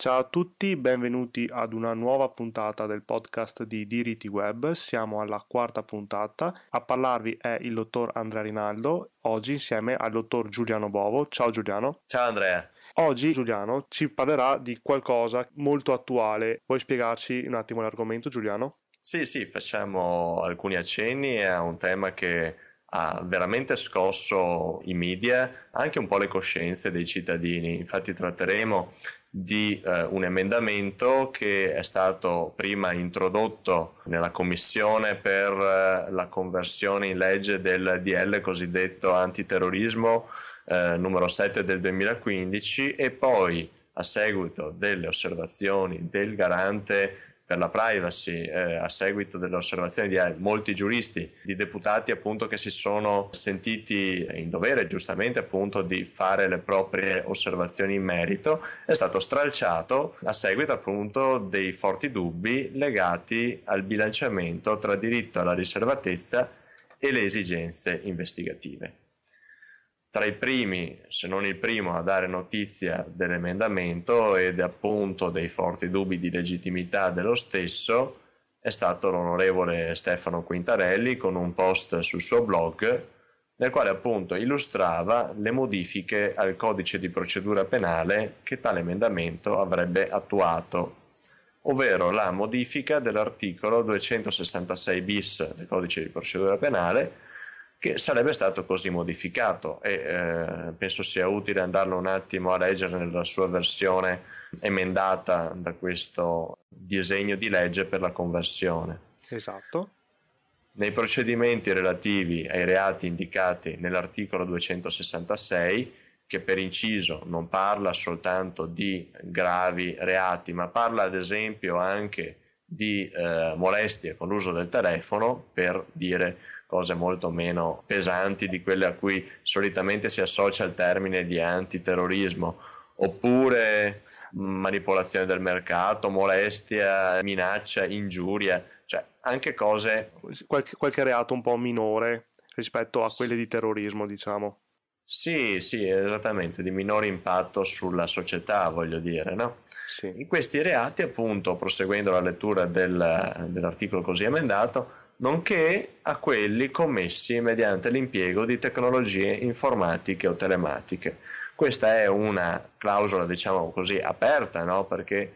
Ciao a tutti, benvenuti ad una nuova puntata del podcast di Diritti Web. Siamo alla quarta puntata. A parlarvi è il dottor Andrea Rinaldo, oggi insieme al dottor Giuliano Bovo. Ciao Giuliano. Ciao Andrea. Oggi Giuliano ci parlerà di qualcosa molto attuale. Vuoi spiegarci un attimo l'argomento, Giuliano? Sì, sì, facciamo alcuni accenni a un tema che ha veramente scosso i media, anche un po' le coscienze dei cittadini. Infatti tratteremo di eh, un emendamento che è stato prima introdotto nella commissione per eh, la conversione in legge del DL cosiddetto antiterrorismo eh, numero 7 del 2015 e poi a seguito delle osservazioni del garante per la privacy eh, a seguito delle osservazioni di eh, molti giuristi, di deputati appunto che si sono sentiti in dovere giustamente appunto di fare le proprie osservazioni in merito, è stato stralciato a seguito appunto dei forti dubbi legati al bilanciamento tra diritto alla riservatezza e le esigenze investigative. Tra i primi, se non il primo, a dare notizia dell'emendamento ed appunto dei forti dubbi di legittimità dello stesso è stato l'onorevole Stefano Quintarelli con un post sul suo blog nel quale appunto illustrava le modifiche al codice di procedura penale che tale emendamento avrebbe attuato, ovvero la modifica dell'articolo 266 bis del codice di procedura penale che sarebbe stato così modificato e eh, penso sia utile andarlo un attimo a leggere nella sua versione emendata da questo disegno di legge per la conversione. Esatto. Nei procedimenti relativi ai reati indicati nell'articolo 266, che per inciso non parla soltanto di gravi reati, ma parla ad esempio anche di eh, molestie con l'uso del telefono, per dire cose molto meno pesanti di quelle a cui solitamente si associa il termine di antiterrorismo, oppure manipolazione del mercato, molestia, minaccia, ingiuria, cioè anche cose... Qualche, qualche reato un po' minore rispetto a quelle di terrorismo, diciamo. Sì, sì, esattamente, di minore impatto sulla società, voglio dire, no? Sì. In questi reati, appunto, proseguendo la lettura del, dell'articolo così emendato, nonché a quelli commessi mediante l'impiego di tecnologie informatiche o telematiche. Questa è una clausola, diciamo così, aperta, no? perché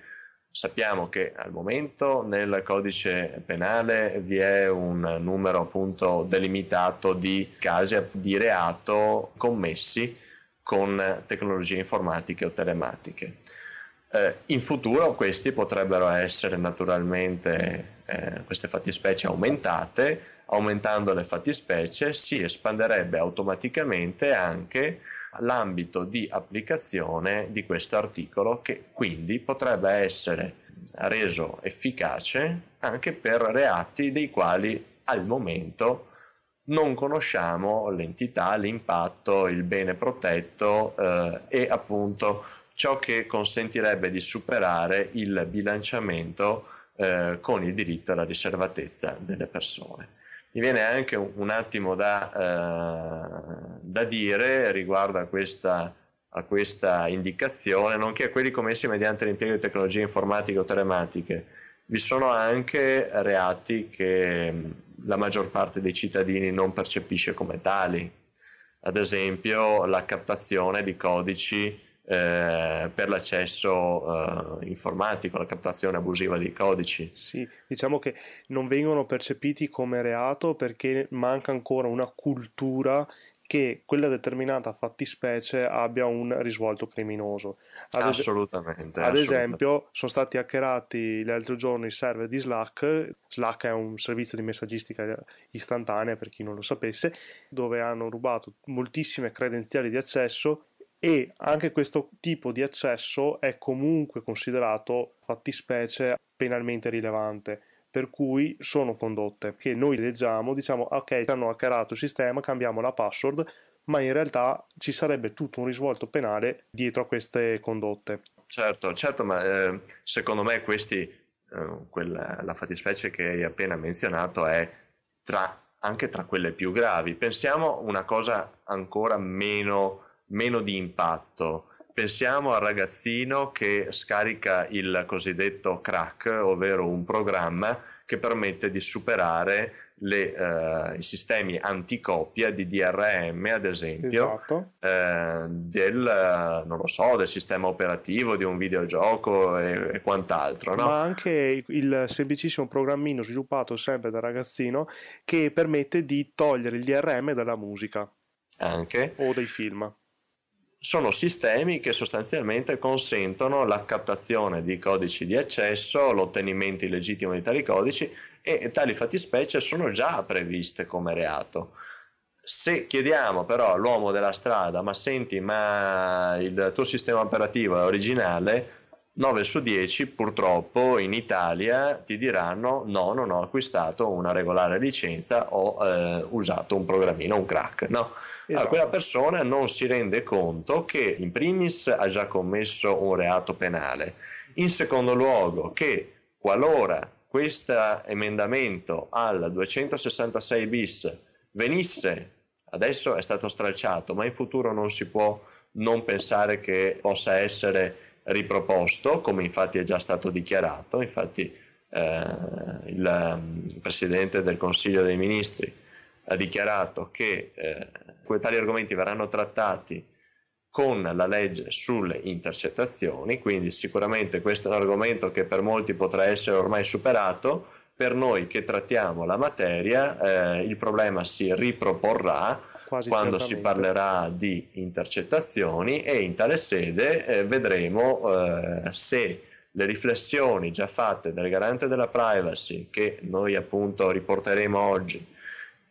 sappiamo che al momento nel codice penale vi è un numero appunto delimitato di casi di reato commessi con tecnologie informatiche o telematiche. Eh, in futuro questi potrebbero essere naturalmente, eh, queste fattispecie aumentate, aumentando le fattispecie si espanderebbe automaticamente anche l'ambito di applicazione di questo articolo che quindi potrebbe essere reso efficace anche per reati dei quali al momento non conosciamo l'entità, l'impatto, il bene protetto eh, e appunto ciò che consentirebbe di superare il bilanciamento eh, con il diritto alla riservatezza delle persone. Mi viene anche un, attimo da, eh, da, dire riguardo a questa, a questa indicazione, nonché a quelli commessi mediante l'impiego di tecnologie informatiche o telematiche. Vi sono anche reati che la maggior parte dei cittadini non percepisce come tali, ad esempio la captazione di codici eh, per l'accesso eh, informatico, la captazione abusiva di codici. Sì, diciamo che non vengono percepiti come reato perché manca ancora una cultura che quella determinata fattispecie abbia un risvolto criminoso. Ad assolutamente. ad assolutamente. esempio, sono stati hackerati l'altro giorno i server di Slack. Slack è un servizio di messaggistica istantanea, per chi non lo sapesse, dove hanno rubato moltissime credenziali di accesso e anche questo tipo di accesso è comunque considerato fattispecie penalmente rilevante per cui sono condotte che noi leggiamo diciamo ok hanno hackerato il sistema cambiamo la password ma in realtà ci sarebbe tutto un risvolto penale dietro a queste condotte. Certo certo ma eh, secondo me questi eh, quella, la fattispecie che hai appena menzionato è tra, anche tra quelle più gravi. Pensiamo una cosa ancora meno meno di impatto. Pensiamo al ragazzino che scarica il cosiddetto crack, ovvero un programma che permette di superare le, uh, i sistemi anticopia di DRM, ad esempio, esatto. uh, del, non lo so, del sistema operativo di un videogioco e, e quant'altro. No? Ma anche il semplicissimo programmino sviluppato sempre da ragazzino che permette di togliere il DRM dalla musica. Anche. O dei film sono sistemi che sostanzialmente consentono la captazione di codici di accesso, l'ottenimento illegittimo di tali codici e tali fattispecie sono già previste come reato. Se chiediamo però all'uomo della strada, ma senti, ma il tuo sistema operativo è originale, 9 su 10 purtroppo in Italia ti diranno no, non ho acquistato una regolare licenza, ho eh, usato un programmino, un crack. No? Esatto. Allora, quella persona non si rende conto che in primis ha già commesso un reato penale, in secondo luogo che qualora questo emendamento al 266 bis venisse, adesso è stato stralciato, ma in futuro non si può non pensare che possa essere riproposto, come infatti è già stato dichiarato, infatti eh, il, il Presidente del Consiglio dei Ministri ha dichiarato che eh, tali argomenti verranno trattati con la legge sulle intercettazioni, quindi sicuramente questo è un argomento che per molti potrà essere ormai superato, per noi che trattiamo la materia eh, il problema si riproporrà Quasi quando certamente. si parlerà di intercettazioni e in tale sede eh, vedremo eh, se le riflessioni già fatte dal garante della privacy che noi appunto riporteremo oggi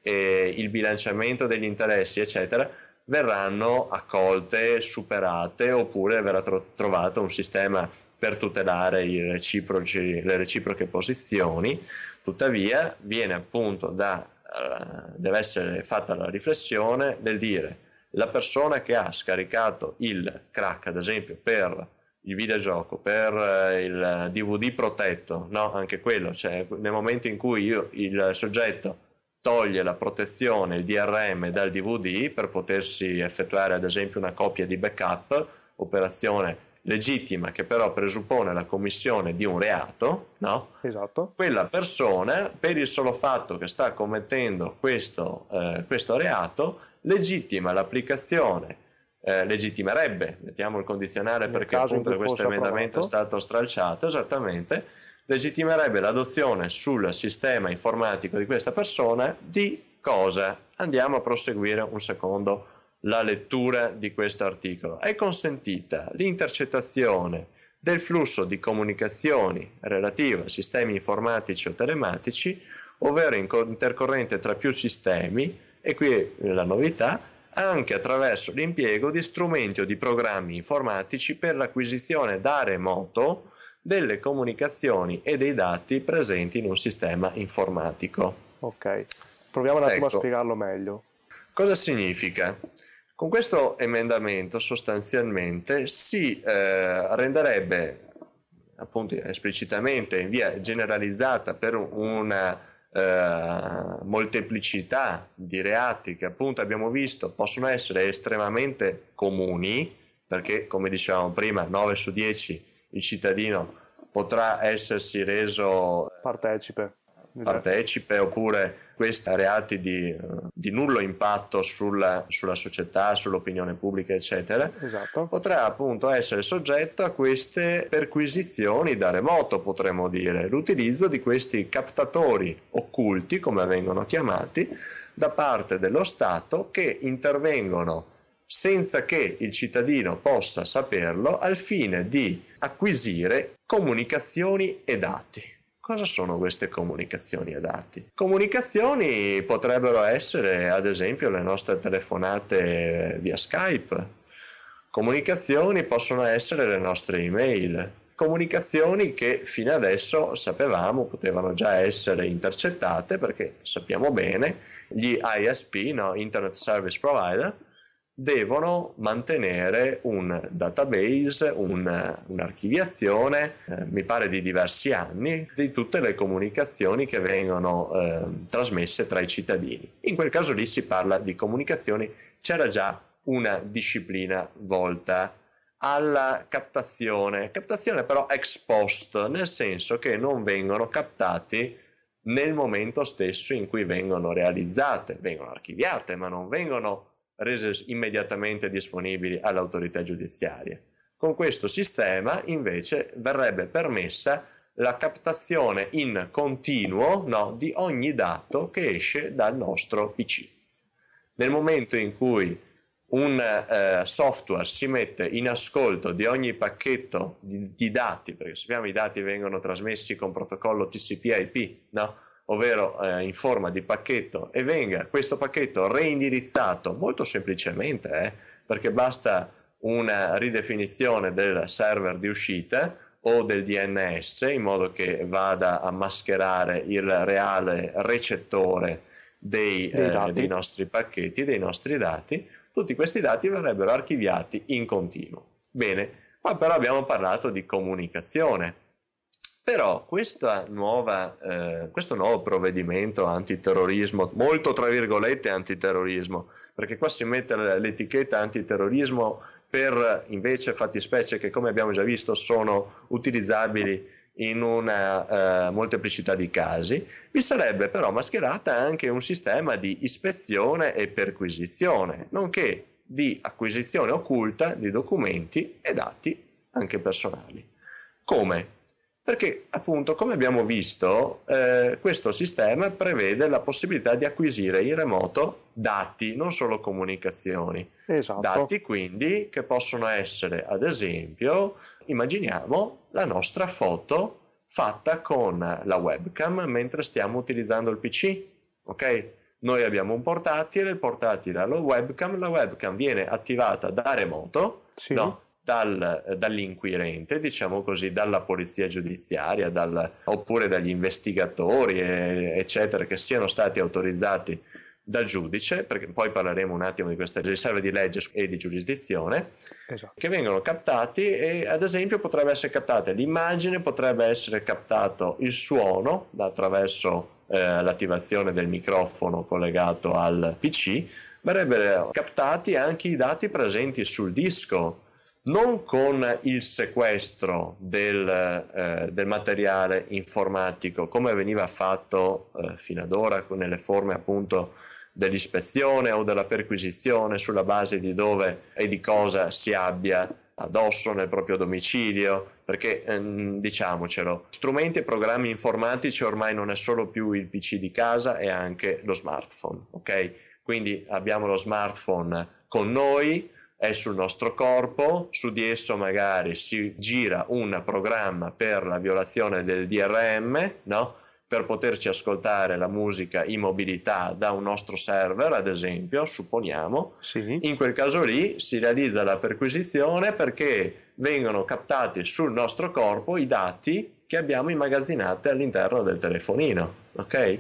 eh, il bilanciamento degli interessi, eccetera, verranno accolte, superate oppure verrà tro- trovato un sistema per tutelare le reciproche posizioni. Tuttavia viene appunto da, uh, deve essere fatta la riflessione del dire la persona che ha scaricato il crack, ad esempio, per il videogioco, per uh, il DVD protetto, no, anche quello, cioè nel momento in cui io, il soggetto toglie la protezione, il DRM dal DVD per potersi effettuare ad esempio una copia di backup, operazione legittima che però presuppone la commissione di un reato, no? Esatto. Quella persona, per il solo fatto che sta commettendo questo, eh, questo reato, legittima l'applicazione, eh, legittimerebbe, mettiamo il condizionale Nel perché appunto questo emendamento approvato. è stato stralciato, esattamente, legittimerebbe l'adozione sul sistema informatico di questa persona di cosa? Andiamo a proseguire un secondo la lettura di questo articolo. È consentita l'intercettazione del flusso di comunicazioni relative a sistemi informatici o telematici, ovvero intercorrente tra più sistemi, e qui la novità, anche attraverso l'impiego di strumenti o di programmi informatici per l'acquisizione da remoto delle comunicazioni e dei dati presenti in un sistema informatico. Ok, proviamo un attimo ecco. a spiegarlo meglio. Cosa significa? Con questo emendamento sostanzialmente si eh, renderebbe appunto esplicitamente in via generalizzata per una eh, molteplicità di reati che appunto abbiamo visto possono essere estremamente comuni perché come dicevamo prima 9 su 10 il cittadino potrà essersi reso partecipe, partecipe oppure questi reati di, di nullo impatto sulla, sulla, società, sull'opinione pubblica, eccetera, esatto. potrà appunto essere soggetto a queste perquisizioni da remoto, potremmo dire, l'utilizzo di questi captatori occulti, come vengono chiamati, da parte dello Stato che intervengono senza che il cittadino possa saperlo al fine di acquisire comunicazioni e dati. Cosa sono queste comunicazioni e dati? Comunicazioni potrebbero essere ad esempio le nostre telefonate via Skype, comunicazioni possono essere le nostre email, comunicazioni che fino adesso sapevamo potevano già essere intercettate perché sappiamo bene gli ISP, no? Internet Service Provider, devono mantenere un database, un, un'archiviazione, eh, mi pare di diversi anni, di tutte le comunicazioni che vengono eh, trasmesse tra i cittadini. In quel caso lì si parla di comunicazioni, c'era già una disciplina volta alla captazione, captazione però ex post, nel senso che non vengono captati nel momento stesso in cui vengono realizzate, vengono archiviate, ma non vengono rese immediatamente disponibili alle autorità giudiziarie. Con questo sistema invece verrebbe permessa la captazione in continuo no, di ogni dato che esce dal nostro PC. Nel momento in cui un eh, software si mette in ascolto di ogni pacchetto di, di, dati, perché sappiamo i dati vengono trasmessi con protocollo TCP/IP, no? Ovvero eh, in forma di pacchetto, e venga questo pacchetto reindirizzato molto semplicemente, eh, perché basta una ridefinizione del server di uscita o del DNS in modo che vada a mascherare il reale recettore dei, eh, dei nostri pacchetti, dei nostri dati, tutti questi dati verrebbero archiviati in continuo. Bene, qua però abbiamo parlato di comunicazione. Però nuova, eh, questo nuovo provvedimento antiterrorismo, molto tra virgolette antiterrorismo, perché qua si mette l'etichetta antiterrorismo per invece fattispecie che come abbiamo già visto sono utilizzabili in una uh, molteplicità di casi, vi sarebbe però mascherata anche un sistema di ispezione e perquisizione, nonché di acquisizione occulta di documenti e dati anche personali. Come? Perché appunto, come abbiamo visto, eh, questo sistema prevede la possibilità di acquisire in remoto dati, non solo comunicazioni. Esatto. Dati quindi che possono essere, ad esempio, immaginiamo la nostra foto fatta con la webcam mentre stiamo utilizzando il PC. Ok? Noi abbiamo un portatile, il portatile ha la webcam, la webcam viene attivata da remoto, sì. no? Dal, dall'inquirente, diciamo così, dalla polizia giudiziaria, dal, oppure dagli investigatori, eccetera, che siano stati autorizzati dal giudice, perché poi parleremo un attimo di queste riserve di legge e di giurisdizione, esatto. che vengono captati e ad esempio potrebbe essere captata l'immagine, potrebbe essere captato il suono attraverso eh, l'attivazione del microfono collegato al PC, verrebbero captati anche i dati presenti sul disco non con il sequestro del, eh, del materiale informatico come veniva fatto eh, fino ad ora nelle forme appunto dell'ispezione o della perquisizione sulla base di dove e di cosa si abbia addosso nel proprio domicilio, perché ehm, diciamocelo, strumenti e programmi informatici ormai non è solo più il PC di casa, è anche lo smartphone, ok? Quindi abbiamo lo smartphone con noi, è sul nostro corpo, su di esso magari si gira un programma per la violazione del DRM, no? per poterci ascoltare la musica in mobilità da un nostro server, ad esempio, supponiamo, sì. in quel caso lì si realizza la perquisizione perché vengono captati sul nostro corpo i dati che abbiamo immagazzinati all'interno del telefonino, ok?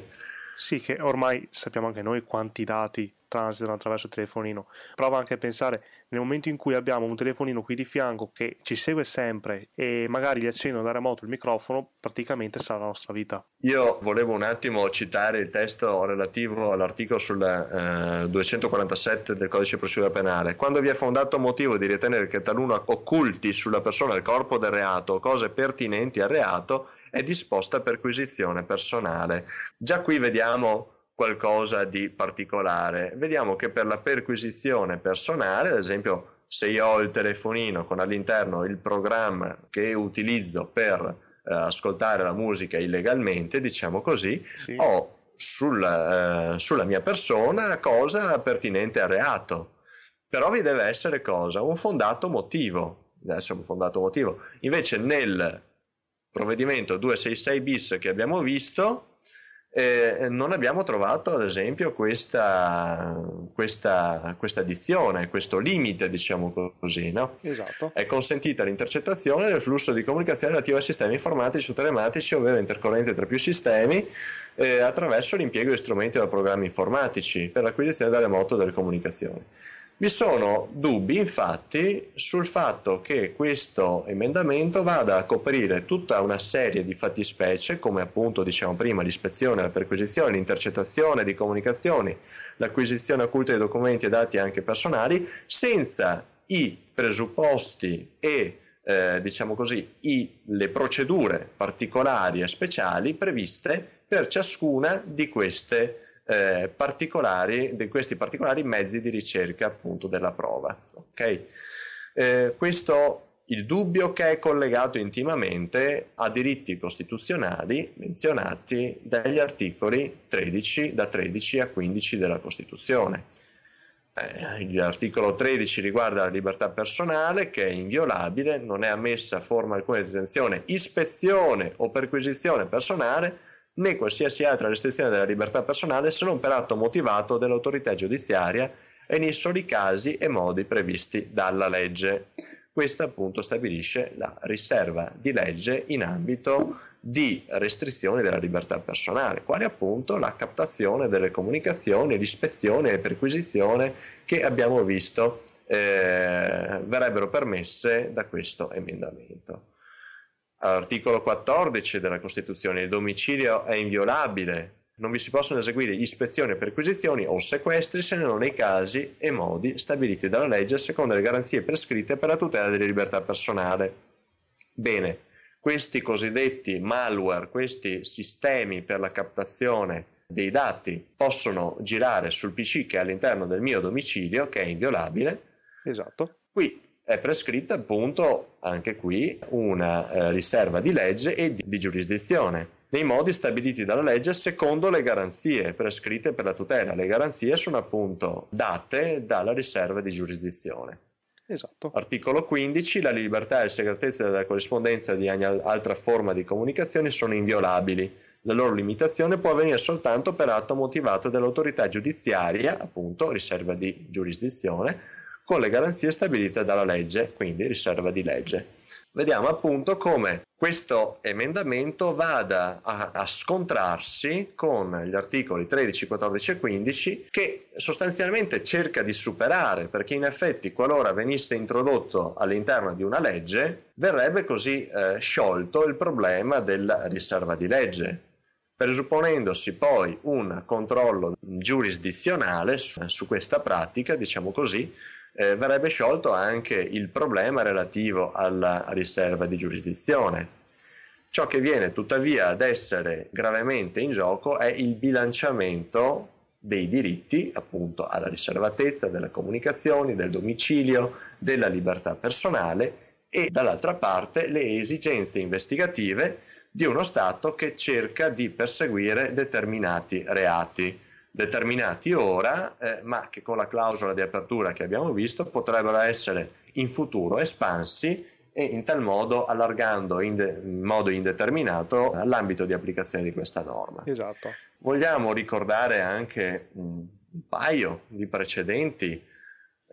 Sì, che ormai sappiamo anche noi quanti dati transitano attraverso il telefonino. Prova anche a pensare nel momento in cui abbiamo un telefonino qui di fianco che ci segue sempre e magari gli accendo da remoto il microfono, praticamente sarà la nostra vita. Io volevo un attimo citare il testo relativo all'articolo sul eh, 247 del codice di procedura penale. Quando vi è fondato motivo di ritenere che taluno occulti sulla persona il corpo del reato o cose pertinenti al reato, è disposta perquisizione personale. Già qui vediamo qualcosa di particolare. Vediamo che per la perquisizione personale, ad esempio, se io ho il telefonino con all'interno il programma che utilizzo per eh, ascoltare la musica illegalmente, diciamo così, sì. ho sul, eh, sulla mia persona cosa pertinente al reato. Però vi deve essere cosa? Un fondato motivo. Deve essere un fondato motivo. Invece nel provvedimento 266 bis che abbiamo visto, eh, non abbiamo trovato ad esempio questa, questa, questa addizione, questo limite, diciamo così. No? Esatto. È consentita l'intercettazione del flusso di comunicazione relativo ai sistemi informatici o telematici, ovvero intercorrente tra più sistemi, eh, attraverso l'impiego di strumenti o programmi informatici per l'acquisizione da remoto delle comunicazioni. Vi sono dubbi infatti sul fatto che questo emendamento vada a coprire tutta una serie di fattispecie come appunto diciamo prima l'ispezione, la perquisizione, l'intercettazione di comunicazioni, l'acquisizione occulta di documenti e dati anche personali senza i presupposti e eh, diciamo così, i, le procedure particolari e speciali previste per ciascuna di queste eh, particolari, di questi particolari mezzi di ricerca appunto della prova. Okay? Eh, questo il dubbio che è collegato intimamente a diritti costituzionali menzionati dagli articoli 13, da 13 a 15 della Costituzione. Eh, l'articolo 13 riguarda la libertà personale che è inviolabile, non è ammessa forma alcuna di detenzione, ispezione o perquisizione personale né qualsiasi altra restrizione della libertà personale se non per atto motivato dell'autorità giudiziaria e nei soli casi e modi previsti dalla legge. Questa appunto stabilisce la riserva di legge in ambito di restrizioni della libertà personale, quale appunto la captazione delle comunicazioni, l'ispezione e perquisizione che abbiamo visto eh, verrebbero permesse da questo emendamento. All'articolo 14 della Costituzione il domicilio è inviolabile non vi si possono eseguire ispezioni, perquisizioni o sequestri se non nei casi e modi stabiliti dalla legge secondo le garanzie prescritte per la tutela della libertà personale. Bene, questi cosiddetti malware, questi sistemi per la captazione dei dati possono girare sul PC che è all'interno del mio domicilio, che è inviolabile. Esatto. Qui è prescritta appunto anche qui una eh, riserva di legge e di, di giurisdizione nei modi stabiliti dalla legge secondo le garanzie prescritte per la tutela. Le garanzie sono appunto date dalla riserva di giurisdizione. Esatto. Articolo 15. La libertà e la segretezza della corrispondenza di ogni altra forma di comunicazione sono inviolabili. La loro limitazione può avvenire soltanto per atto motivato dall'autorità giudiziaria, appunto riserva di giurisdizione, con le garanzie stabilite dalla legge, quindi riserva di legge. Vediamo appunto come questo emendamento vada a, a, scontrarsi con gli articoli 13, 14 e 15 che sostanzialmente cerca di superare perché in effetti qualora venisse introdotto all'interno di una legge verrebbe così eh, sciolto il problema della riserva di legge presupponendosi poi un controllo giurisdizionale su, su questa pratica, diciamo così, eh, verrebbe sciolto anche il problema relativo alla riserva di giurisdizione. Ciò che viene tuttavia ad essere gravemente in gioco è il bilanciamento dei diritti, appunto alla riservatezza delle comunicazioni, del domicilio, della libertà personale e dall'altra parte le esigenze investigative di uno Stato che cerca di perseguire determinati reati determinati ora, eh, ma che con la clausola di apertura che abbiamo visto potrebbero essere in futuro espansi e in tal modo allargando in, de- in modo indeterminato l'ambito di applicazione di questa norma. Esatto. Vogliamo ricordare anche un paio di precedenti,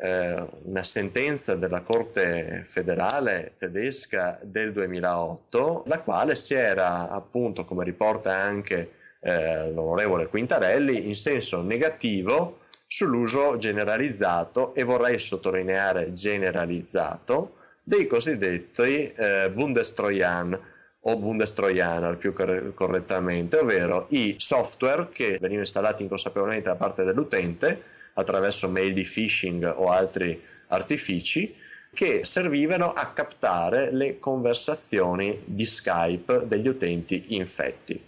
eh, una sentenza della Corte federale tedesca del 2008, la quale si era appunto, come riporta anche eh, l'onorevole Quintarelli in senso negativo sull'uso generalizzato e vorrei sottolineare generalizzato dei cosiddetti eh, Bundestrojan o Bundestrojaner più cor- correttamente, ovvero i software che venivano installati inconsapevolmente da parte dell'utente attraverso mail di phishing o altri artifici che servivano a captare le conversazioni di Skype degli utenti infetti.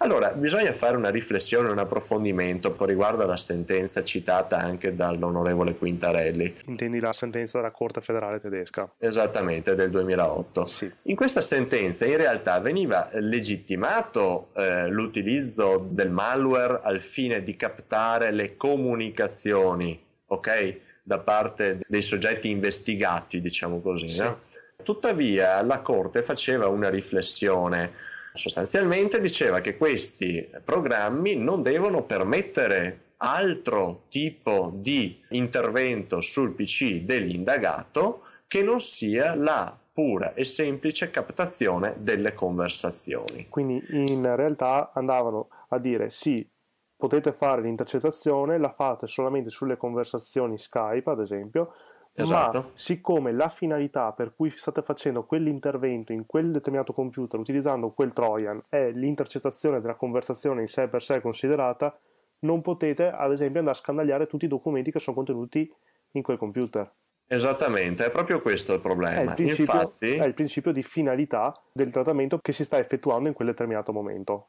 Allora, bisogna fare una riflessione, un approfondimento riguardo alla sentenza citata anche dall'onorevole Quintarelli. Intendi la sentenza della Corte federale tedesca? Esattamente, del 2008. Sì. In questa sentenza in realtà veniva legittimato eh, l'utilizzo del malware al fine di captare le comunicazioni, ok? Da parte dei soggetti investigati, diciamo così. Sì. No? Tuttavia la Corte faceva una riflessione Sostanzialmente diceva che questi programmi non devono permettere altro tipo di intervento sul PC dell'indagato che non sia la pura e semplice captazione delle conversazioni. Quindi in realtà andavano a dire sì, potete fare l'intercettazione, la fate solamente sulle conversazioni Skype, ad esempio, Esatto. Ma siccome la finalità per cui state facendo quell'intervento in quel determinato computer utilizzando quel Trojan è l'intercettazione della conversazione in sé per sé considerata, non potete ad esempio andare a scandagliare tutti i documenti che sono contenuti in quel computer. Esattamente, è proprio questo il problema. È il, Infatti, è il principio di finalità del trattamento che si sta effettuando in quel determinato momento.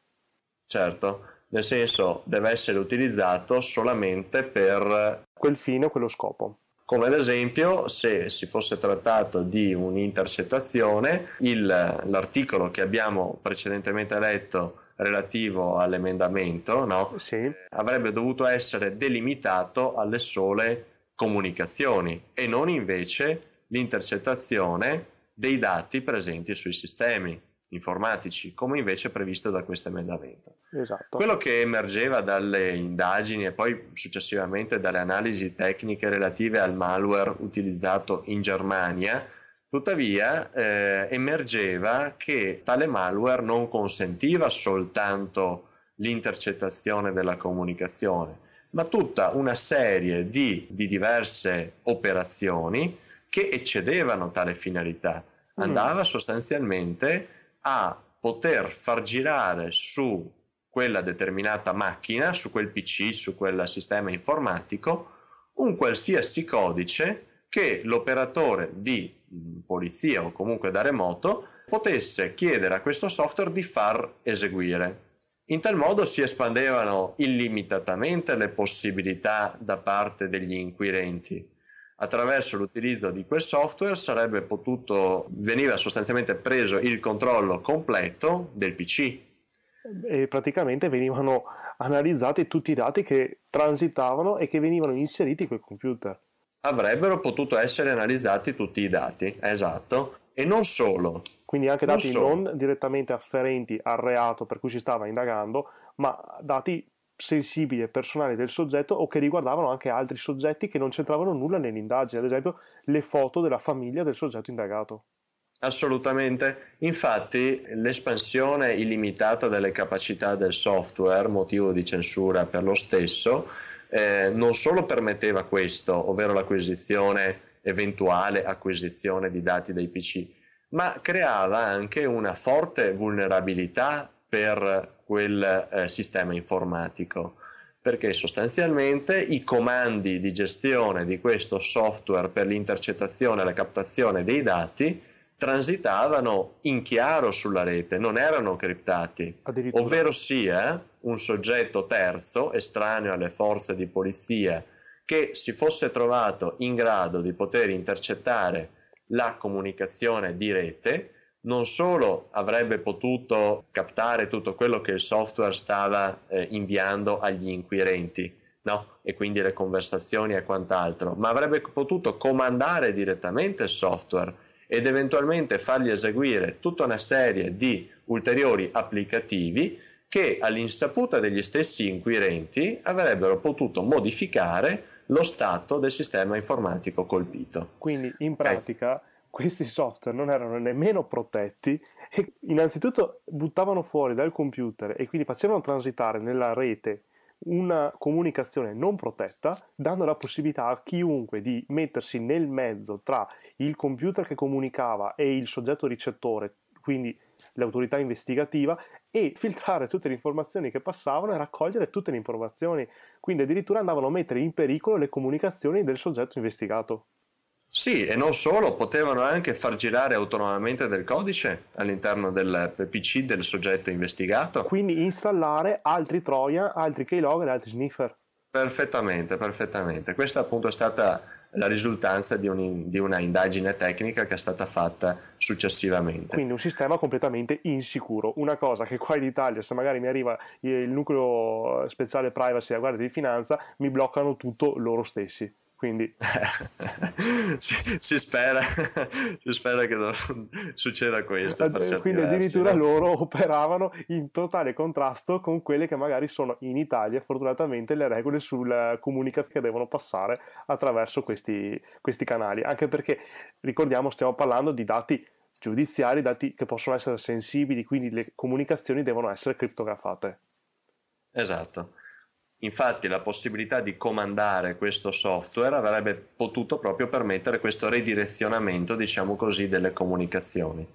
Certo, nel senso deve essere utilizzato solamente per quel fine o quello scopo. Come ad esempio se si fosse trattato di un'intercettazione, il, l'articolo che abbiamo precedentemente letto relativo all'emendamento no? sì. avrebbe dovuto essere delimitato alle sole comunicazioni e non invece l'intercettazione dei dati presenti sui sistemi informatici, come invece previsto da questo emendamento. Esatto. Quello che emergeva dalle indagini e poi successivamente dalle analisi tecniche relative al malware utilizzato in Germania, tuttavia eh, emergeva che tale malware non consentiva soltanto l'intercettazione della comunicazione, ma tutta una serie di, di diverse operazioni che eccedevano tale finalità. Mm. Andava mm. sostanzialmente a poter far girare su quella determinata macchina, su quel PC, su quel sistema informatico, un qualsiasi codice che l'operatore di mm, polizia o comunque da remoto potesse chiedere a questo software di far eseguire. In tal modo si espandevano illimitatamente le possibilità da parte degli inquirenti attraverso l'utilizzo di quel software sarebbe potuto, veniva sostanzialmente preso il controllo completo del PC. E praticamente venivano analizzati tutti i dati che transitavano e che venivano inseriti in quel computer. Avrebbero potuto essere analizzati tutti i dati, esatto. E non solo. Quindi anche dati non, non direttamente afferenti al reato per cui si stava indagando, ma dati sensibili e personali del soggetto o che riguardavano anche altri soggetti che non c'entravano nulla nell'indagine, ad esempio le foto della famiglia del soggetto indagato. Assolutamente, infatti l'espansione illimitata delle capacità del software, motivo di censura per lo stesso, eh, non solo permetteva questo, ovvero l'acquisizione, eventuale acquisizione di dati dai PC, ma creava anche una forte vulnerabilità per quel eh, sistema informatico. Perché sostanzialmente i comandi di gestione di questo software per l'intercettazione e la captazione dei dati transitavano in chiaro sulla rete, non erano criptati, ovvero sia un soggetto terzo, estraneo alle forze di polizia, che si fosse trovato in grado di poter intercettare la comunicazione di rete, non solo avrebbe potuto captare tutto quello che il software stava eh, inviando agli inquirenti, no? e quindi le conversazioni e quant'altro, ma avrebbe potuto comandare direttamente il software ed eventualmente fargli eseguire tutta una serie di ulteriori applicativi che all'insaputa degli stessi inquirenti avrebbero potuto modificare lo stato del sistema informatico colpito. Quindi in pratica okay questi software non erano nemmeno protetti e innanzitutto buttavano fuori dal computer e quindi facevano transitare nella rete una comunicazione non protetta, dando la possibilità a chiunque di mettersi nel mezzo tra il computer che comunicava e il soggetto ricettore, quindi l'autorità investigativa, e filtrare tutte le informazioni che passavano e raccogliere tutte le informazioni. Quindi addirittura andavano a mettere in pericolo le comunicazioni del soggetto investigato. Sì, e non solo, potevano anche far girare autonomamente del codice all'interno del PC del soggetto investigato. Quindi installare altri Trojan, altri keylogger e altri sniffer. Perfettamente, perfettamente. Questa appunto è stata la risultanza di, un, di, una indagine tecnica che è stata fatta successivamente. Quindi un sistema completamente insicuro. Una cosa che qua in Italia, se magari mi arriva il nucleo speciale privacy a guardia di finanza, mi bloccano tutto loro stessi. Quindi... si, si, spera, si, spera, che non succeda questo. Quindi addirittura no? loro operavano in totale contrasto con quelle che magari sono in Italia, fortunatamente, le regole sulla comunicazione che devono passare attraverso questi, questi canali. Anche perché, ricordiamo, stiamo parlando di dati giudiziari, dati che possono essere sensibili, quindi le comunicazioni devono essere criptografate. Esatto. Infatti la possibilità di comandare questo software avrebbe potuto proprio permettere questo ridirezionamento, diciamo così, delle comunicazioni.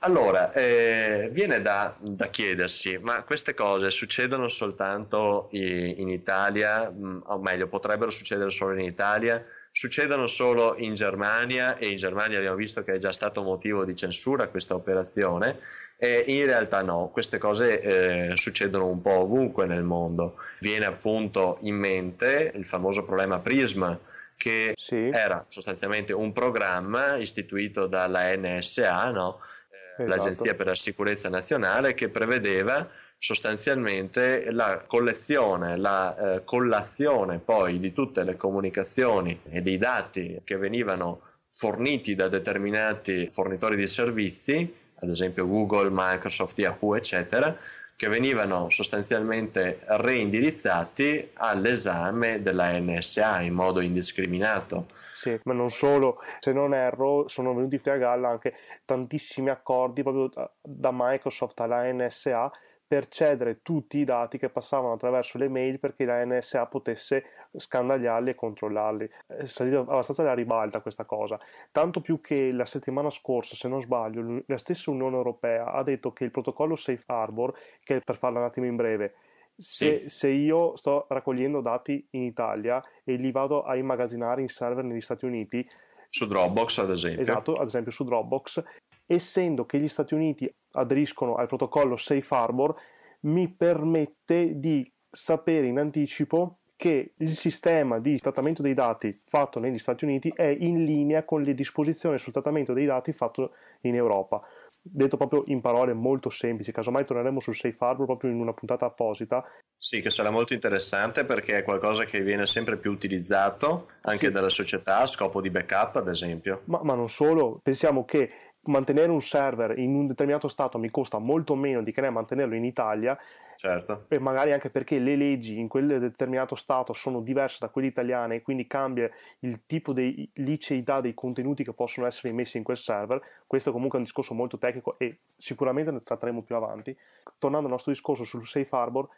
Allora, eh, viene da, da, chiedersi, ma queste cose succedono soltanto in Italia, mm, o meglio, potrebbero succedere solo in Italia, succedono solo in Germania? E in Germania abbiamo visto che è già stato motivo di censura questa operazione e in realtà no, queste cose eh, succedono un po' ovunque nel mondo. Viene appunto in mente il famoso problema Prism che sì. era sostanzialmente un programma istituito dalla NSA, no? eh, esatto. l'Agenzia per la Sicurezza Nazionale, che prevedeva sostanzialmente la collezione, la eh, collazione poi di tutte le comunicazioni e dei dati che venivano forniti da determinati fornitori di servizi, ad esempio Google, Microsoft, Yahoo, eccetera, che venivano sostanzialmente reindirizzati all'esame della NSA in modo indiscriminato. Sì, ma non solo, se non erro, sono venuti fuori a galla anche tantissimi accordi proprio da Microsoft alla NSA per cedere tutti i dati che passavano attraverso le mail perché la NSA potesse scandagliarli e controllarli. È salita abbastanza alla ribalta questa cosa, tanto più che la settimana scorsa, se non sbaglio, la stessa Unione Europea ha detto che il protocollo Safe Harbor, che per farlo un attimo in breve, se, sì. se, io sto raccogliendo dati in Italia e li vado a immagazzinare in server negli Stati Uniti, su Dropbox ad esempio. Esatto, ad esempio su Dropbox, essendo che gli Stati Uniti aderiscono al protocollo Safe Harbor, mi permette di sapere in anticipo che il sistema di trattamento dei dati fatto negli Stati Uniti è in linea con le disposizioni sul trattamento dei dati fatto in Europa. Detto proprio in parole molto semplici, casomai torneremo sul Safe Harbor proprio in una puntata apposita. Sì, che sarà molto interessante perché è qualcosa che viene sempre più utilizzato anche sì. dalle società a scopo di backup, ad esempio. Ma, ma non solo, pensiamo che mantenere un server in un determinato stato mi costa molto meno di che ne mantenerlo in Italia. Certo. e magari anche perché le leggi in quel determinato stato sono diverse da quelle italiane e quindi cambia il tipo di liceità dei contenuti che possono essere immessi in quel server. Questo comunque è un discorso molto tecnico e sicuramente ne tratteremo più avanti. Tornando al nostro discorso sul safe harbor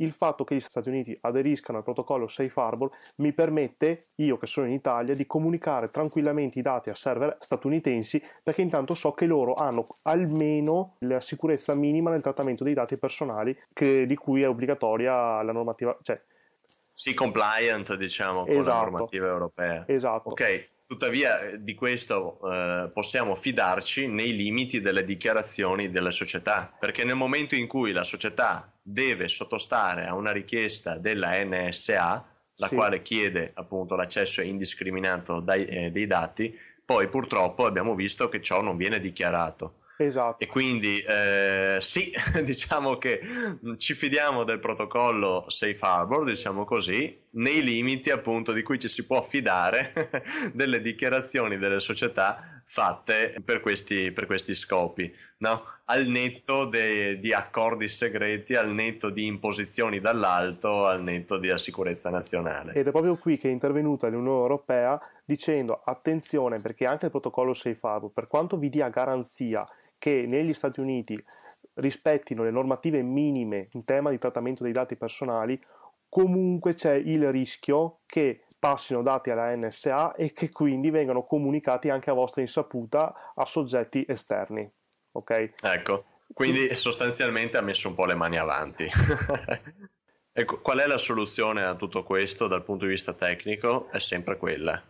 il fatto che gli Stati Uniti aderiscano al protocollo Safe Harbor mi permette, io che sono in Italia, di comunicare tranquillamente i dati a server statunitensi perché intanto so che loro hanno almeno la sicurezza minima nel trattamento dei dati personali che, di cui è obbligatoria la normativa. Cioè, sì, compliant diciamo esatto, con la esatto. normativa europea. Esatto. Ok, Tuttavia di questo eh, possiamo fidarci nei limiti delle dichiarazioni delle società, perché nel momento in cui la società deve sottostare a una richiesta della NSA, la sì. quale chiede appunto l'accesso indiscriminato dai, eh, dei dati, poi purtroppo abbiamo visto che ciò non viene dichiarato. Esatto. E quindi eh, sì, diciamo che ci fidiamo del protocollo Safe Harbor, diciamo così, nei limiti appunto di cui ci si può fidare delle dichiarazioni delle società fatte per questi, per questi scopi, no? al netto de, di accordi segreti, al netto di imposizioni dall'alto, al netto della sicurezza nazionale. Ed è proprio qui che è intervenuta l'Unione Europea dicendo attenzione perché anche il protocollo Safe Harbor, per quanto vi dia garanzia che negli Stati Uniti rispettino le normative minime in tema di trattamento dei dati personali, comunque c'è il rischio che passino dati alla NSA e che quindi vengano comunicati anche a vostra insaputa a soggetti esterni. Ok? Ecco, quindi sostanzialmente ha messo un po' le mani avanti. ecco, qual è la soluzione a tutto questo dal punto di vista tecnico? È sempre quella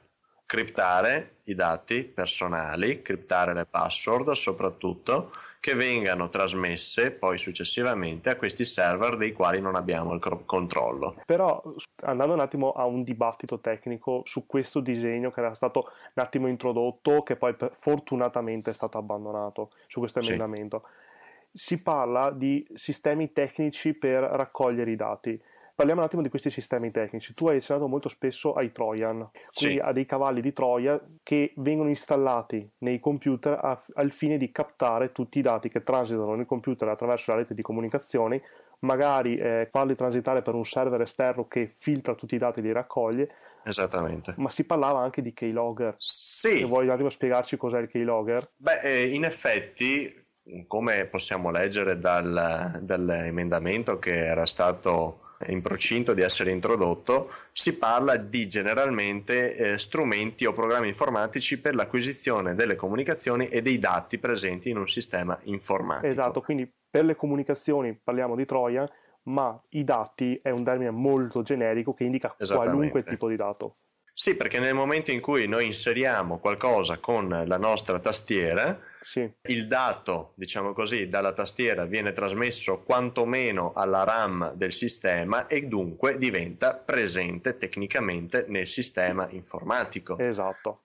criptare i dati personali, criptare le password soprattutto, che vengano trasmesse poi successivamente a questi server dei quali non abbiamo il controllo. Però andando un attimo a un dibattito tecnico su questo disegno che era stato un attimo introdotto, che poi fortunatamente è stato abbandonato su questo emendamento. Sì si parla di sistemi tecnici per raccogliere i dati. Parliamo un attimo di questi sistemi tecnici. Tu hai accennato molto spesso ai Trojan, quindi sì. a dei cavalli di Troia che vengono installati nei computer a, al fine di captare tutti i dati che transitano nel computer attraverso la rete di comunicazioni, magari eh, farli transitare per un server esterno che filtra tutti i dati e li raccoglie. Esattamente. Ma si parlava anche di keylogger. Sì. vuoi un attimo spiegarci cos'è il keylogger? Beh, eh, in effetti come possiamo leggere dal, dall'emendamento che era stato in procinto di essere introdotto, si parla di generalmente eh, strumenti o programmi informatici per l'acquisizione delle comunicazioni e dei dati presenti in un sistema informatico. Esatto, quindi per le comunicazioni parliamo di Trojan, ma i dati è un termine molto generico che indica qualunque tipo di dato. Sì, perché nel momento in cui noi inseriamo qualcosa con la nostra tastiera, Sì, il dato, diciamo così, dalla tastiera viene trasmesso quantomeno alla RAM del sistema e dunque diventa presente tecnicamente nel sistema informatico. esatto.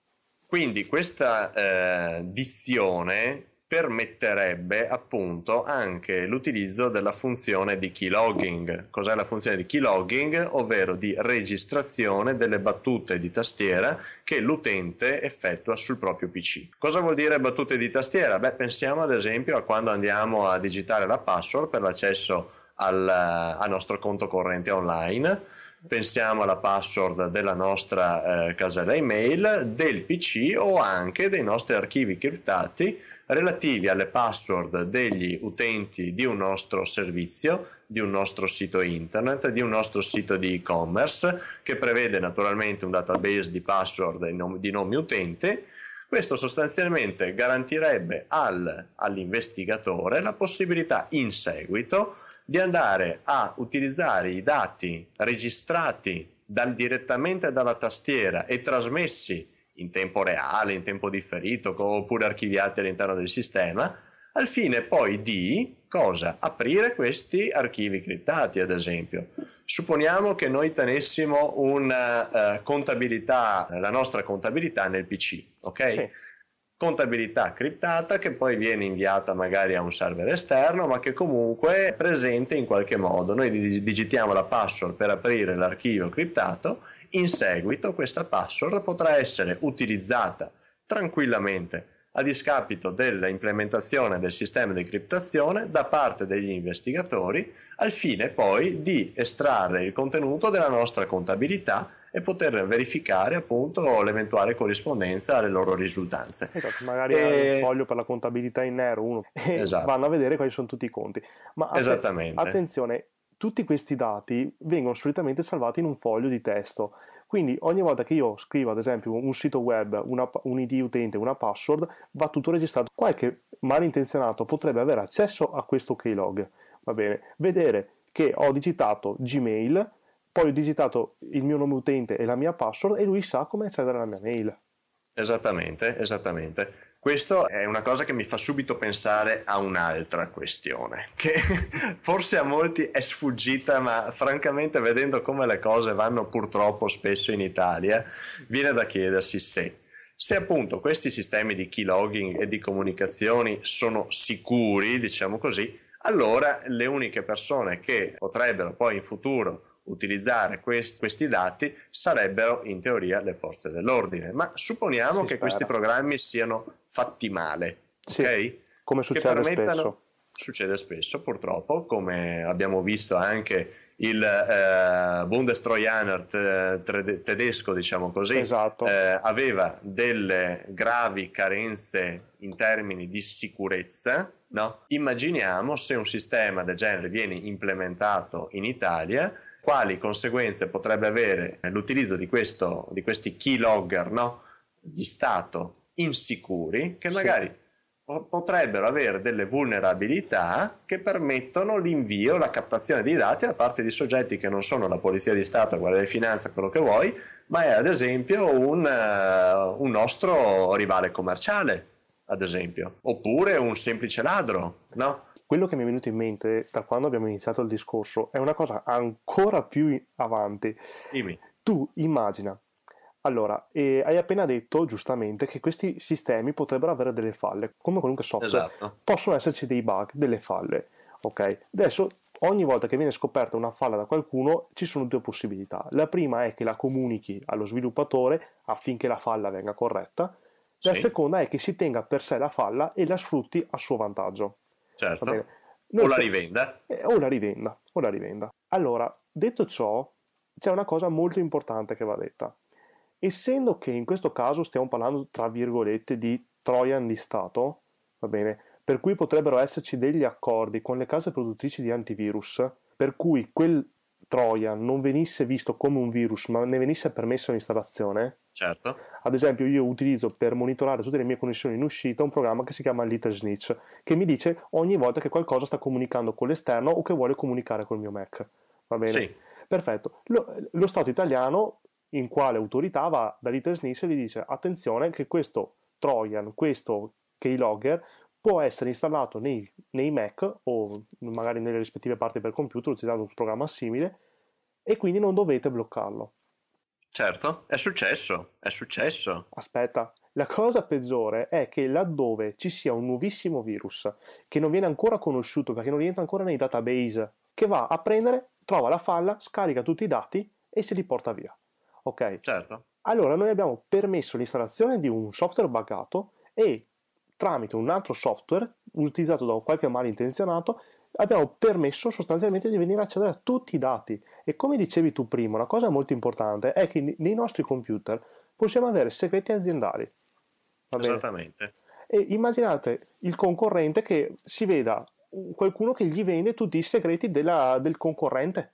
Quindi questa eh, dizione permetterebbe appunto anche l'utilizzo della funzione di keylogging. Cos'è la funzione di keylogging? Ovvero di registrazione delle battute di tastiera che l'utente effettua sul proprio PC. Cosa vuol dire battute di tastiera? Beh, pensiamo ad esempio a quando andiamo a digitare la password per l'accesso al, al nostro conto corrente online pensiamo alla password della nostra eh, casella email, del PC o anche dei nostri archivi criptati relativi alle password degli utenti di un nostro servizio, di un nostro sito internet, di un nostro sito di e-commerce che prevede naturalmente un database di password di nomi utente. Questo sostanzialmente garantirebbe al, all'investigatore la possibilità in seguito di andare a utilizzare i dati registrati dal, direttamente dalla tastiera e trasmessi in tempo reale, in tempo differito oppure archiviati all'interno del sistema, al fine poi di cosa? Aprire questi archivi criptati, ad esempio. Supponiamo che noi tenessimo una uh, contabilità, la nostra contabilità nel PC, ok? Sì. Contabilità criptata che poi viene inviata magari a un server esterno, ma che comunque è presente in qualche modo. Noi digitiamo la password per aprire l'archivio criptato in seguito questa password potrà essere utilizzata tranquillamente a discapito dell'implementazione del sistema di criptazione da parte degli investigatori al fine poi di estrarre il contenuto della nostra contabilità e poter verificare appunto l'eventuale corrispondenza alle loro risultanze. Esatto, magari e... un foglio per la contabilità in nero uno e esatto. vanno a vedere quali sono tutti i conti. Ma Esattamente. attenzione, tutti questi dati vengono solitamente salvati in un foglio di testo. Quindi ogni volta che io scrivo ad esempio un sito web, una, un ID utente, una password, va tutto registrato. Qualche malintenzionato potrebbe avere accesso a questo keylog, va bene, vedere che ho digitato Gmail, poi ho digitato il mio nome utente e la mia password e lui sa come accedere alla mia mail. Esattamente, esattamente. Questo è una cosa che mi fa subito pensare a un'altra questione, che forse a molti è sfuggita, ma francamente vedendo come le cose vanno purtroppo spesso in Italia, viene da chiedersi se, se appunto questi sistemi di keylogging e di comunicazioni sono sicuri, diciamo così, allora le uniche persone che potrebbero poi in futuro utilizzare quest- questi dati sarebbero in teoria le forze dell'ordine. Ma supponiamo si che spera. questi programmi siano fatti male, sì, ok? Come succede spesso. Succede spesso, purtroppo, come abbiamo visto anche il eh, Bundestrojaner t- tedesco, diciamo così, esatto. eh, aveva delle gravi carenze in termini di sicurezza. No? Immaginiamo se un sistema del genere viene implementato in Italia quali conseguenze potrebbe avere l'utilizzo di, questo, di questi keylogger no? di Stato insicuri che magari sì. potrebbero avere delle vulnerabilità che permettono l'invio, la captazione di dati da parte di soggetti che non sono la Polizia di Stato, la Guardia di Finanza, quello che vuoi, ma è ad esempio un, uh, un nostro rivale commerciale, ad esempio, oppure un semplice ladro, no? Quello che mi è venuto in mente da quando abbiamo iniziato il discorso è una cosa ancora più avanti. Dimmi. Tu immagina, allora, eh, hai appena detto giustamente che questi sistemi potrebbero avere delle falle, come qualunque software. Esatto. Possono esserci dei bug, delle falle. Ok, adesso ogni volta che viene scoperta una falla da qualcuno ci sono due possibilità. La prima è che la comunichi allo sviluppatore affinché la falla venga corretta. La sì. seconda è che si tenga per sé la falla e la sfrutti a suo vantaggio. Certo. o la rivenda. Eh, o la rivenda, o la rivenda. Allora, detto ciò, c'è una cosa molto importante che va detta. Essendo che in questo caso stiamo parlando, tra virgolette, di Trojan di Stato, va bene, per cui potrebbero esserci degli accordi con le case produttrici di antivirus, per cui quel Trojan non venisse visto come un virus, ma ne venisse permesso l'installazione. Certo. Ad esempio, io utilizzo per monitorare tutte le mie connessioni in uscita un programma che si chiama Little Snitch, che mi dice ogni volta che qualcosa sta comunicando con l'esterno o che vuole comunicare col mio Mac. Va bene? Sì. Perfetto. Lo, lo Stato italiano in quale autorità va da Littlesnitz e gli dice attenzione che questo Trojan, questo keylogger può essere installato nei, nei, Mac o magari nelle rispettive parti per computer utilizzando un programma simile e quindi non dovete bloccarlo. Certo, è successo, è successo. Aspetta, la cosa peggiore è che laddove ci sia un nuovissimo virus che non viene ancora conosciuto perché non rientra ancora nei database, che va a prendere, trova la falla, scarica tutti i dati e se li porta via. Ok? Certo. Allora noi abbiamo permesso l'installazione di un software buggato e tramite un altro software utilizzato da qualche malintenzionato abbiamo permesso sostanzialmente di venire a accedere a tutti i dati. E come dicevi tu prima una cosa molto importante è che nei nostri computer possiamo avere segreti aziendali. Esattamente. E immaginate il concorrente che si veda qualcuno che gli vende tutti i segreti della, del concorrente.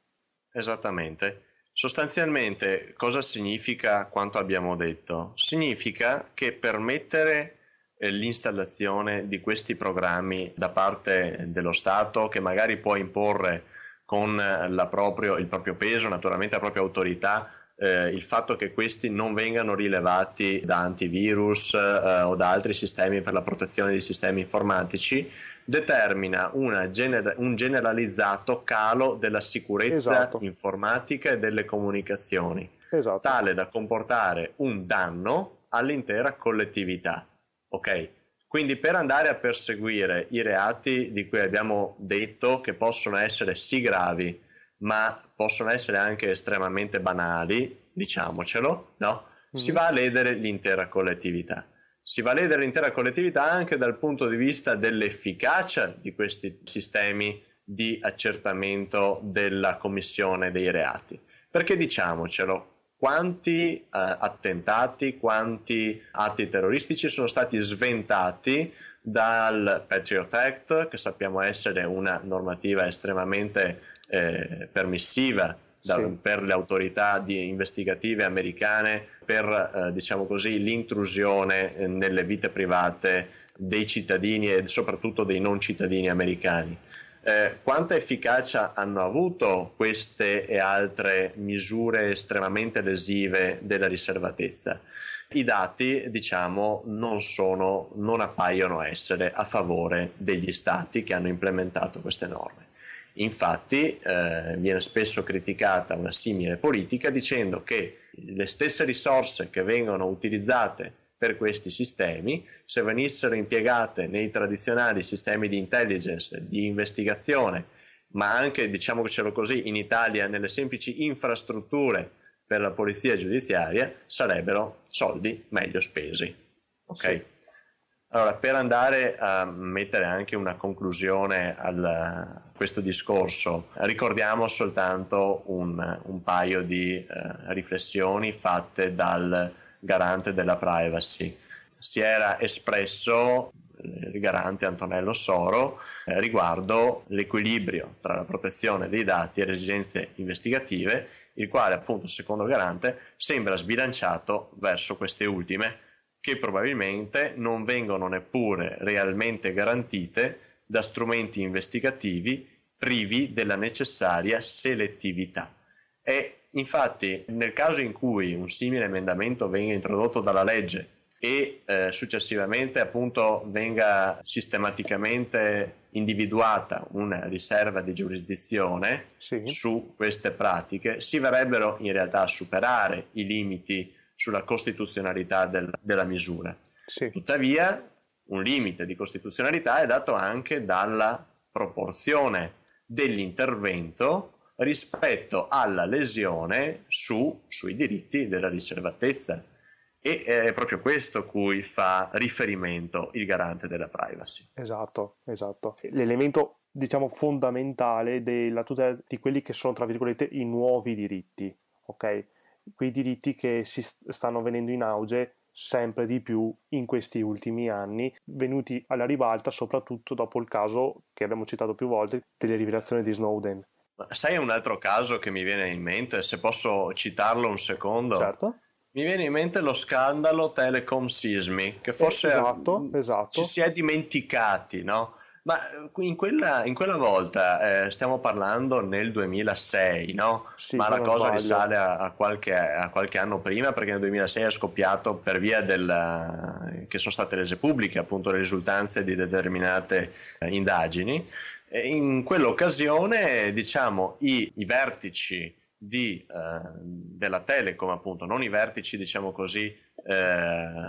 Esattamente. Sostanzialmente cosa significa quanto abbiamo detto? Significa che permettere l'installazione di questi programmi da parte dello Stato che magari può imporre con proprio, il proprio peso, naturalmente la propria autorità, eh, il fatto che questi non vengano rilevati da antivirus eh, o da altri sistemi per la protezione dei sistemi informatici determina gener- un generalizzato calo della sicurezza esatto. informatica e delle comunicazioni, esatto. tale da comportare un danno all'intera collettività. Ok? Quindi per andare a perseguire i reati di cui abbiamo detto che possono essere sì gravi, ma possono essere anche estremamente banali, diciamocelo, no? Si mm. va a ledere l'intera collettività. Si va a ledere l'intera collettività anche dal punto di vista dell'efficacia di questi sistemi di accertamento della commissione dei reati. Perché diciamocelo, quanti eh, attentati, quanti atti terroristici sono stati sventati dal Patriot Act, che sappiamo essere una normativa estremamente eh, permissiva da, sì. per le autorità investigative americane per eh, diciamo così, l'intrusione eh, nelle vite private dei cittadini e soprattutto dei non cittadini americani. Eh, quanta efficacia hanno avuto queste e altre misure estremamente lesive della riservatezza? I dati, diciamo, non, sono, non appaiono essere a favore degli stati che hanno implementato queste norme. Infatti eh, viene spesso criticata una simile politica dicendo che le stesse risorse che vengono utilizzate per questi sistemi, se venissero impiegate nei tradizionali sistemi di intelligence, di investigazione, ma anche, diciamocelo così, in Italia nelle semplici infrastrutture per la polizia giudiziaria, sarebbero soldi meglio spesi. Ok? Sì. Allora, per andare a mettere anche una conclusione a questo discorso, ricordiamo soltanto un, un paio di eh, riflessioni fatte dal garante della privacy. Si era espresso il garante Antonello Soro eh, riguardo l'equilibrio tra la protezione dei dati e le esigenze investigative, il quale appunto secondo il garante sembra sbilanciato verso queste ultime che probabilmente non vengono neppure realmente garantite da strumenti investigativi privi della necessaria selettività. E infatti nel caso in cui un simile emendamento venga introdotto dalla legge e eh, successivamente appunto venga sistematicamente individuata una riserva di giurisdizione sì. su queste pratiche, si verrebbero in realtà a superare i limiti sulla costituzionalità del, della misura. Sì. Tuttavia, un limite di costituzionalità è dato anche dalla proporzione dell'intervento rispetto alla lesione su, sui diritti della riservatezza. E è proprio questo cui fa riferimento il garante della privacy. Esatto, esatto. L'elemento, diciamo, fondamentale della tutela di quelli che sono, tra virgolette, i nuovi diritti, ok? Quei diritti che si stanno venendo in auge sempre di più in questi ultimi anni, venuti alla ribalta soprattutto dopo il caso che abbiamo citato più volte delle rivelazioni di Snowden Sai un altro caso che mi viene in mente, se posso citarlo un secondo? Certo. Mi viene in mente lo scandalo Telecom Sismi, che forse esatto, esatto. ci si è dimenticati, no? Ma in quella, in quella volta eh, stiamo parlando nel 2006, no? Sì, Ma la cosa sbaglio. risale a, a qualche, a qualche anno prima perché nel 2006 è scoppiato per via del, che sono state rese pubbliche appunto le risultanze di determinate eh, indagini. In quell'occasione, diciamo, i, i vertici di, eh, della Telecom, appunto, non i vertici, diciamo così, eh,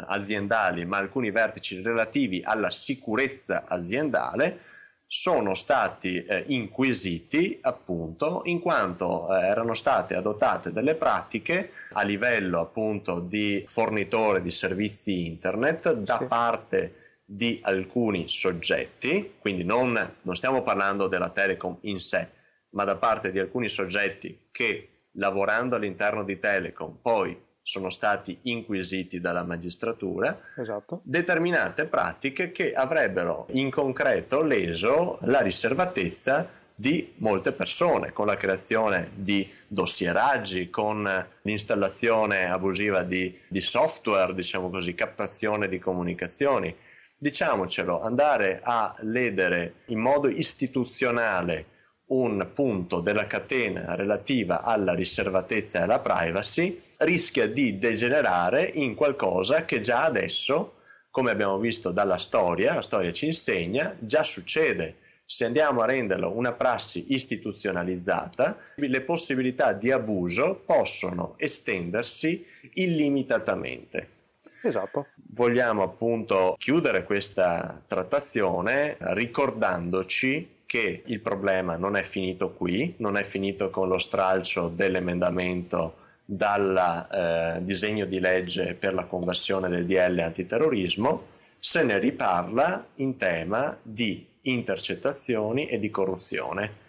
aziendali, ma alcuni vertici relativi alla sicurezza aziendale, sono stati eh, inquisiti appunto in quanto eh, erano state adottate delle pratiche a livello appunto di fornitore di servizi internet da Sì. parte di alcuni soggetti, quindi non, non stiamo parlando della Telecom in sé, ma da parte di alcuni soggetti che lavorando all'interno di Telecom poi sono stati inquisiti dalla magistratura, Esatto. determinate pratiche che avrebbero in concreto leso la riservatezza di molte persone con la creazione di dossieraggi, con l'installazione abusiva di, di software, diciamo così, captazione di comunicazioni. Diciamocelo, andare a ledere in modo istituzionale un punto della catena relativa alla riservatezza e alla privacy rischia di degenerare in qualcosa che già adesso, come abbiamo visto dalla storia, la storia ci insegna, già succede. Se andiamo a renderlo una prassi istituzionalizzata, le possibilità di abuso possono estendersi illimitatamente. Esatto. Vogliamo appunto chiudere questa trattazione ricordandoci che il problema non è finito qui, non è finito con lo stralcio dell'emendamento dal eh, disegno di legge per la conversione del DL antiterrorismo, se ne riparla in tema di intercettazioni e di corruzione.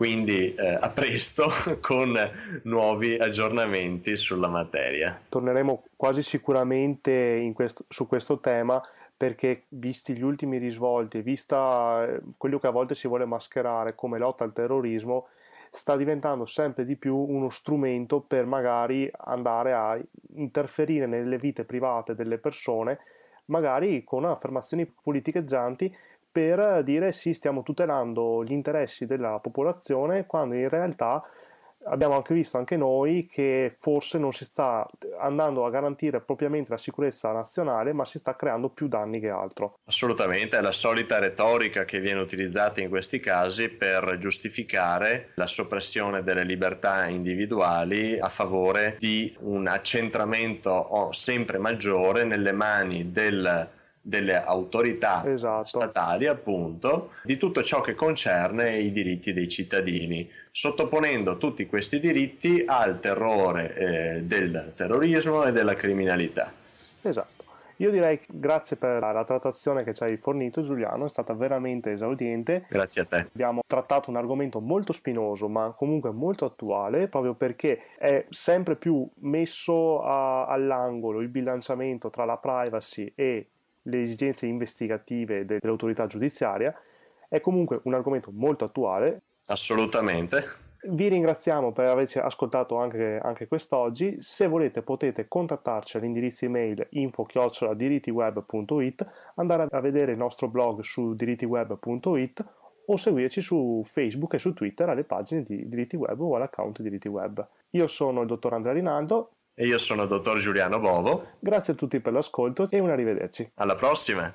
Quindi eh, a presto con nuovi aggiornamenti sulla materia. Torneremo quasi sicuramente questo- su questo tema perché visti gli ultimi risvolti vista eh, quello che a volte si vuole mascherare come lotta al terrorismo, sta diventando sempre di più uno strumento per magari andare a interferire nelle vite private delle persone, magari con affermazioni politicheggianti per dire sì, stiamo tutelando gli interessi della popolazione, quando in realtà abbiamo anche visto anche noi che forse non si sta andando a garantire propriamente la sicurezza nazionale, ma si sta creando più danni che altro. Assolutamente, è la solita retorica che viene utilizzata in questi casi per giustificare la soppressione delle libertà individuali a favore di un accentramento sempre maggiore nelle mani del delle autorità Esatto. statali, appunto, di tutto ciò che concerne i diritti dei cittadini, sottoponendo tutti questi diritti al terrore eh, del terrorismo e della criminalità. Esatto. Io direi grazie per la trattazione che ci hai fornito Giuliano, è stata veramente esaudiente. Grazie a te. Abbiamo trattato un argomento molto spinoso, ma comunque molto attuale, proprio perché è sempre più messo a- all'angolo il bilanciamento tra la privacy e le esigenze investigative de- dell'autorità giudiziaria. È comunque un argomento molto attuale. Assolutamente. Vi ringraziamo per averci ascoltato anche, anche quest'oggi. Se volete potete contattarci all'indirizzo email info-dirittiweb.it, andare a vedere il nostro blog su dirittiweb.it o seguirci su Facebook e su Twitter alle pagine di Diritti Web o all'account Diritti Web. Io sono il dottor Andrea Rinaldo, E io sono il dottor Giuliano Bovo. grazie a tutti per l'ascolto e un arrivederci. Alla prossima!